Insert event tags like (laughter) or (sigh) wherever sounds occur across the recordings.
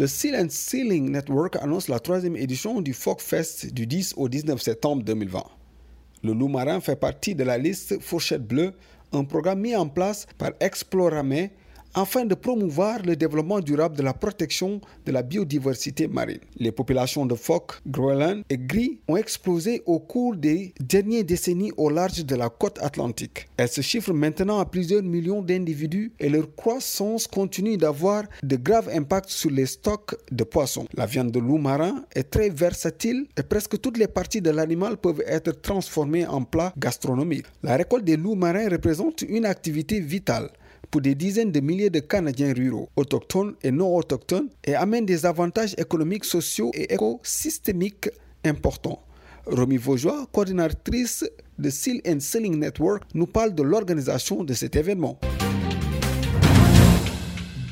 Le Seal and Sealing Network annonce la troisième édition du Fest du 10 au 19 septembre 2020. Le loup marin fait partie de la liste Fourchette Bleue, un programme mis en place par Exploramé afin de promouvoir le développement durable de la protection de la biodiversité marine. Les populations de phoques, Groenland et gris ont explosé au cours des dernières décennies au large de la côte atlantique. Elles se chiffrent maintenant à plusieurs millions d'individus et leur croissance continue d'avoir de graves impacts sur les stocks de poissons. La viande de loup marin est très versatile et presque toutes les parties de l'animal peuvent être transformées en plats gastronomiques. La récolte des loups marins représente une activité vitale pour des dizaines de milliers de Canadiens ruraux, autochtones et non autochtones, et amène des avantages économiques, sociaux et écosystémiques importants. Romy Vaugeois, coordinatrice de Seal and Selling Network, nous parle de l'organisation de cet événement.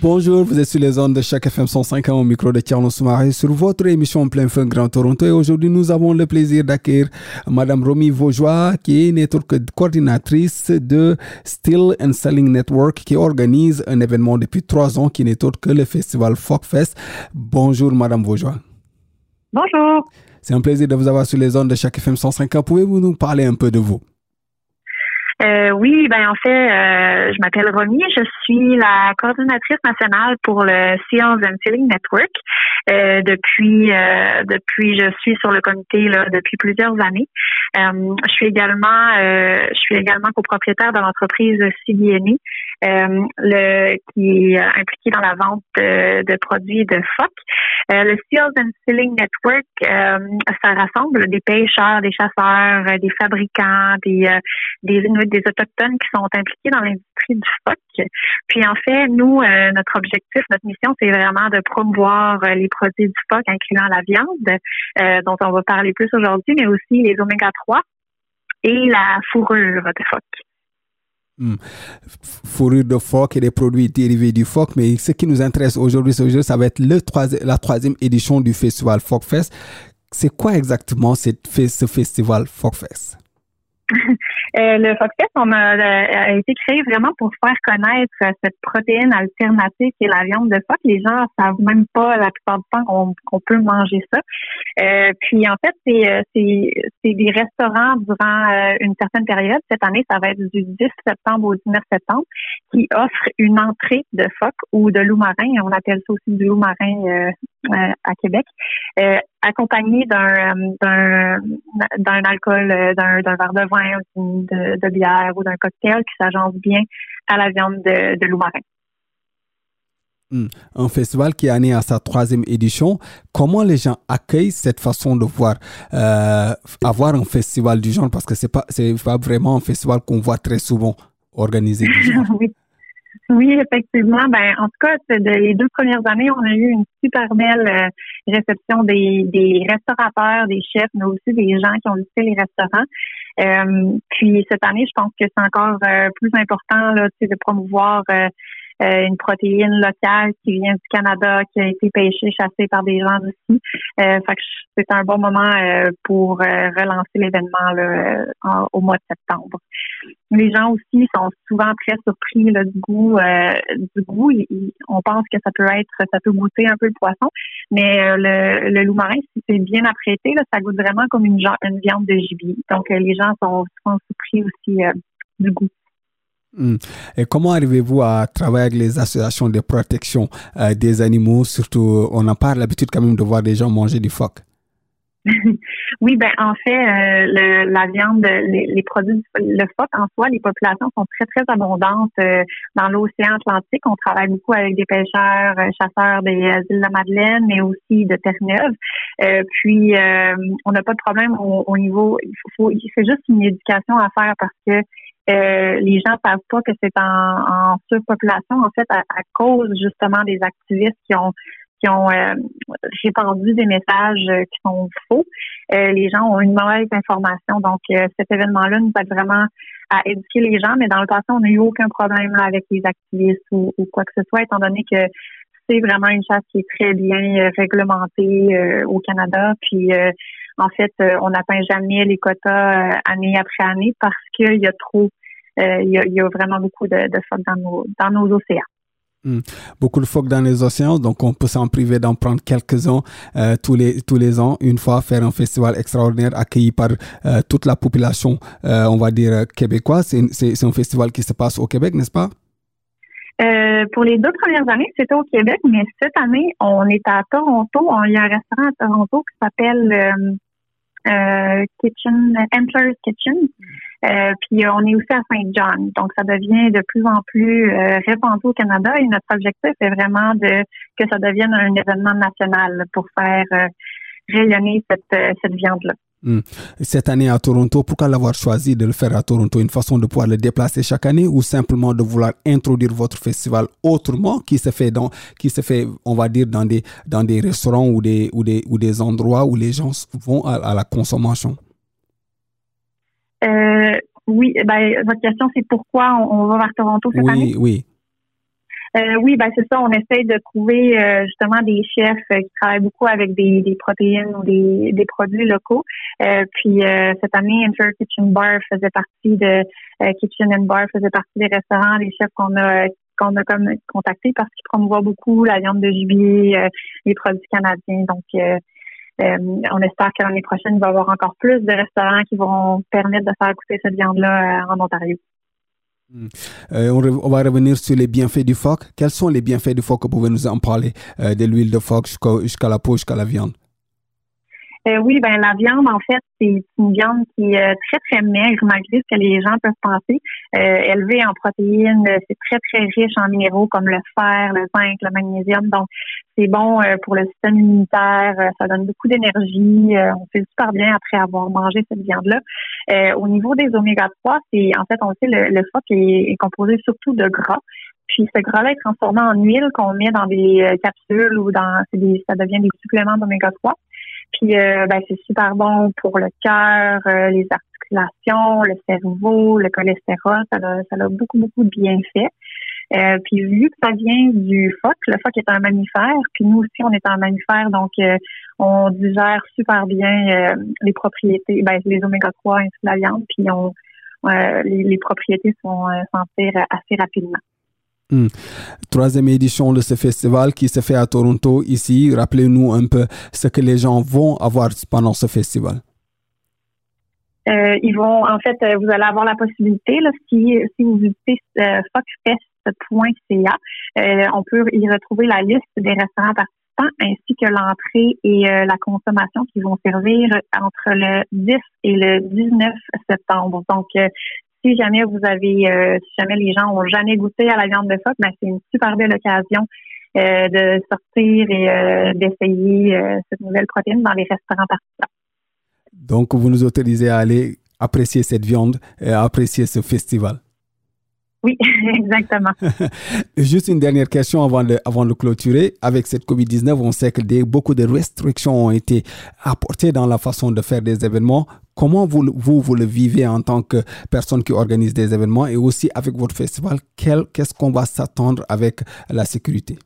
Bonjour, vous êtes sur les ondes de chaque FM 105 au micro de Tierno Soumaré sur votre émission Plein Feu Grand Toronto. Et aujourd'hui, nous avons le plaisir d'accueillir Madame Romy Vaugeois, qui est network coordinatrice de Still and Selling Network, qui organise un événement depuis trois ans qui n'est autre que le festival Folkfest. Bonjour, Madame Vaugeois. Bonjour. C'est un plaisir de vous avoir sur les ondes de chaque FM 105 Pouvez-vous nous parler un peu de vous? Euh, oui, ben en fait, euh, je m'appelle Romy, je suis la coordonnatrice nationale pour le Science and Sealing Network. Euh, depuis depuis je suis sur le comité là, depuis plusieurs années. Euh, je suis également je suis également copropriétaire de l'entreprise CBNE, le qui est impliqué dans la vente de, produits de phoque. le Seals and Sealing Network, ça rassemble des pêcheurs, des chasseurs, des fabricants, des des des autochtones qui sont impliqués dans l'industrie du phoque. Puis en fait, nous, notre objectif, notre mission, c'est vraiment de promouvoir les produits du phoque, incluant la viande, euh, dont on va parler plus aujourd'hui, mais aussi les oméga 3 et la fourrure de phoque. Hmm. Fourrure de phoque et des produits dérivés du phoque, mais ce qui nous intéresse aujourd'hui, ça va être le la troisième édition du festival Folk Fest. C'est quoi exactement cette, ce festival Folk Fest? (laughs) Euh, le Foxfest, on a, a, été créé vraiment pour faire connaître cette protéine alternative qui est la viande de phoque. Les gens savent même pas la plupart du temps qu'on peut manger ça. Euh, puis en fait, c'est des restaurants durant euh, une certaine période. Cette année, ça va être du 10 septembre au 19 septembre, qui offrent une entrée de phoque ou de loup marin. On appelle ça aussi du loup marin à Québec, accompagné d'un d'un alcool, d'un verre de vin de, bière ou d'un cocktail qui s'agence bien à la viande de, loup marin. Hmm. Un festival qui est né à sa troisième édition. Comment les gens accueillent cette façon de voir euh, avoir un festival du genre? Parce que c'est pas c'est pas vraiment un festival qu'on voit très souvent organisé du genre. (laughs) oui. Oui, effectivement. Ben, en tout cas, les deux premières années, on a eu une super belle euh, réception des, des restaurateurs, des chefs, mais aussi des gens qui ont visité les restaurants. Euh, puis cette année, je pense que c'est encore euh, plus important là, de promouvoir euh, euh, une protéine locale qui vient du Canada, qui a été pêchée, chassée par des gens d'ici. Euh, c'est un bon moment euh, pour euh, relancer l'événement au mois de septembre. Les gens aussi sont souvent très surpris là, du goût. du goût, on pense que ça peut être, ça peut goûter un peu le poisson, mais le, le loup marin, si c'est bien apprêté, là, ça goûte vraiment comme une, une viande de gibier. Donc les gens sont souvent surpris aussi du goût. Hmm. Et comment arrivez-vous à travailler avec les associations de protection euh, des animaux Surtout, on en parle l'habitude quand même de voir des gens manger du phoque. (laughs) oui, ben en fait, euh, la viande, les, produits, le phoque en soi, les populations sont très très abondantes euh, dans l'océan Atlantique. On travaille beaucoup avec des pêcheurs, chasseurs des îles de la Madeleine, mais aussi de Terre-Neuve. puis, on n'a pas de problème au, niveau. C'est juste une éducation à faire parce que euh, les gens savent pas que c'est en, surpopulation, en fait, à, cause justement des activistes qui ont qui ont répandu des messages qui sont faux. les gens ont une mauvaise information. Donc, cet événement-là nous aide vraiment à éduquer les gens, mais dans le passé, on n'a eu aucun problème avec les activistes ou, quoi que ce soit, étant donné que c'est vraiment une chasse qui est très bien réglementée au Canada. Puis en fait, on n'atteint jamais les quotas année après année parce qu'il y a trop euh, il y, a, vraiment beaucoup de, phoques dans nos, dans nos océans. Hmm. Beaucoup de phoques dans les océans, donc on peut s'en priver d'en prendre quelques-uns euh, tous, les, tous les ans, une fois, faire un festival extraordinaire accueilli par euh, toute la population, on va dire, québécoise. C'est un festival qui se passe au Québec, n'est-ce pas? pour les deux premières années, c'était au Québec, mais cette année, on est à Toronto. Il y a un restaurant à Toronto qui s'appelle Kitchen, Employer's Kitchen. Euh, puis on est aussi à Saint John, donc ça devient de plus en plus euh, répandu au Canada et notre objectif est vraiment de que ça devienne un événement national pour faire euh, rayonner cette, cette viande-là. Hmm. Cette année à Toronto, pourquoi l'avoir choisi de le faire à Toronto? Une façon de pouvoir le déplacer chaque année ou simplement de vouloir introduire votre festival autrement qui se fait dans, qui se fait, on va dire, dans des, dans des restaurants ou des, ou des, ou des endroits où les gens vont à la consommation? Euh, oui, ben, votre question, c'est pourquoi on, va vers Toronto cette année? Oui, oui. Euh, oui, ben c'est ça. On essaye de trouver euh, justement des chefs qui travaillent beaucoup avec des, des protéines ou des, des produits locaux. puis cette année, Enter Kitchen Bar faisait partie de Kitchen and Bar faisait partie des restaurants, des chefs qu'on a qu'on a comme contactés parce qu'ils promouvoient beaucoup la viande de gibier, les produits canadiens. Donc euh, on espère que l'année prochaine, il va y avoir encore plus de restaurants qui vont permettre de faire goûter cette viande-là euh, en Ontario. Hmm. Euh, on, va revenir sur les bienfaits du phoque. Quels sont les bienfaits du phoque? Vous pouvez nous en parler, de l'huile de phoque jusqu'à la peau, jusqu'à la viande. Euh, oui, ben la viande, en fait, c'est une viande qui est euh, très, très maigre, malgré ce que les gens peuvent penser. Euh, élevée en protéines, c'est très, très riche en minéraux comme le fer, le zinc, le magnésium. Donc, c'est bon pour le système immunitaire, ça donne beaucoup d'énergie. on fait super bien après avoir mangé cette viande-là. au niveau des oméga 3, c'est en fait, on sait, le, le phoque est, composé surtout de gras. Puis ce gras-là est transformé en huile qu'on met dans des capsules ou dans des, ça devient des suppléments d'oméga 3. Puis euh, ben, c'est super bon pour le cœur, euh, les articulations, le cerveau, le cholestérol. Ça a, ça a beaucoup, beaucoup de bienfaits. Euh, puis vu que ça vient du phoque, le phoque est un mammifère, puis nous aussi on est un mammifère, donc on digère super bien les propriétés, ben, les oméga 3 ainsi la viande, puis on les, les, propriétés sont sentir assez rapidement. Hmm. Troisième édition de ce festival qui se fait à Toronto ici. Rappelez-nous un peu ce que les gens vont avoir pendant ce festival. Euh, ils vont, en fait, euh, vous allez avoir la possibilité, là, si, vous visitez euh, foxfest.ca, on peut y retrouver la liste des restaurants participants ainsi que l'entrée et la consommation qui vont servir entre le 10 et le 19 septembre. Donc, si jamais vous avez, euh, si jamais les gens ont jamais goûté à la viande de phoque, ben c'est une super belle occasion euh, de sortir et euh, d'essayer cette nouvelle protéine dans les restaurants participants. Donc, vous nous autorisez à aller apprécier cette viande et à apprécier ce festival. Oui, (laughs) exactement. (laughs) Juste une dernière question avant de, avant de clôturer. Avec cette COVID-19, on sait que des, beaucoup de restrictions ont été apportées dans la façon de faire des événements. Comment vous, vous, vous le vivez en tant que personne qui organise des événements et aussi avec votre festival? Qu'est-ce qu'on va s'attendre avec la sécurité?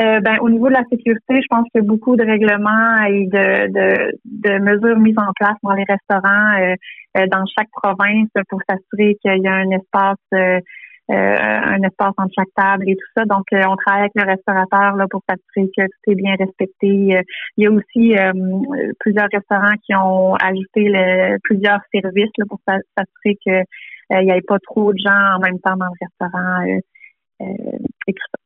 Euh, ben, au niveau de la sécurité, je pense a beaucoup de règlements et de, de, de mesures mises en place dans les restaurants euh, euh, dans chaque province pour s'assurer qu'il y a un espace un espace entre chaque table et tout ça. Donc, on travaille avec le restaurateur là, pour s'assurer que tout est bien respecté. il y a aussi plusieurs restaurants qui ont ajouté plusieurs services là, pour s'assurer qu'il n'y ait pas trop de gens en même temps dans le restaurant et tout ça.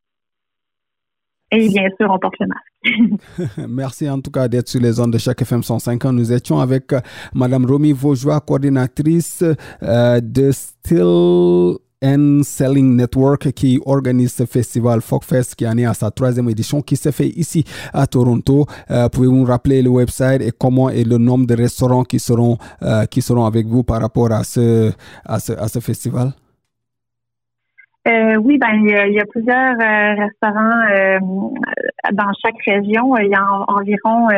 Et bien sûr, on porte le masque. (laughs) Merci en tout cas d'être sur les ondes de chaque FM 105 Nous étions avec euh, Madame Romy Vaujois, coordinatrice euh, de Still and Selling Network qui organise ce festival Folkfest qui en est à sa troisième édition qui se fait ici à Toronto. Euh, Pouvez-vous rappeler le website et comment et le nombre de restaurants qui seront, euh, qui seront avec vous par rapport à ce, à ce, à ce festival? Euh, oui, ben il y, a, plusieurs restaurants dans chaque région, il y a environ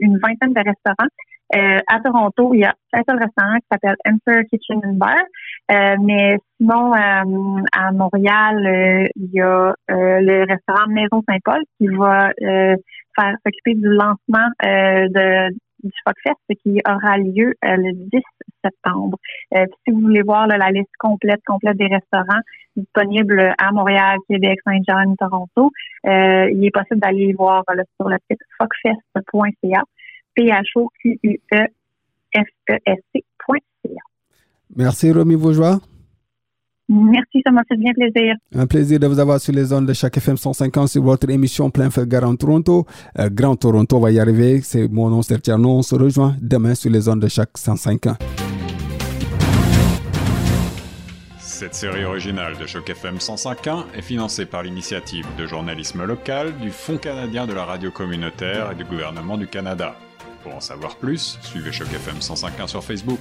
une vingtaine de restaurants. À Toronto, il y a un seul restaurant qui s'appelle Enter Kitchen and Bar. mais sinon, à Montréal, il y a le restaurant Maison Saint-Paul qui va faire s'occuper du lancement de du FOCFest qui aura lieu euh, le 10 septembre. Euh, si vous voulez voir la liste complète complète des restaurants disponibles à Montréal, Québec, Saint-Jean, Toronto, euh, il est possible d'aller voir sur le site focfest.ca, p h o q u e f e s c.ca. Merci Romy Vaujoie. Merci, ça m'a fait bien plaisir. Un plaisir de vous avoir sur les zones de chaque FM 150 sur votre émission Plein Feu Grand Toronto. Euh, Grand Toronto va y arriver. C'est mon nom, c'est On se rejoint demain sur les zones de chaque 150. Cette série originale de Choc FM 105.1 est financée par l'initiative de journalisme local du Fonds canadien de la radio communautaire et du gouvernement du Canada. Pour en savoir plus, suivez Choc FM 105.1 sur Facebook.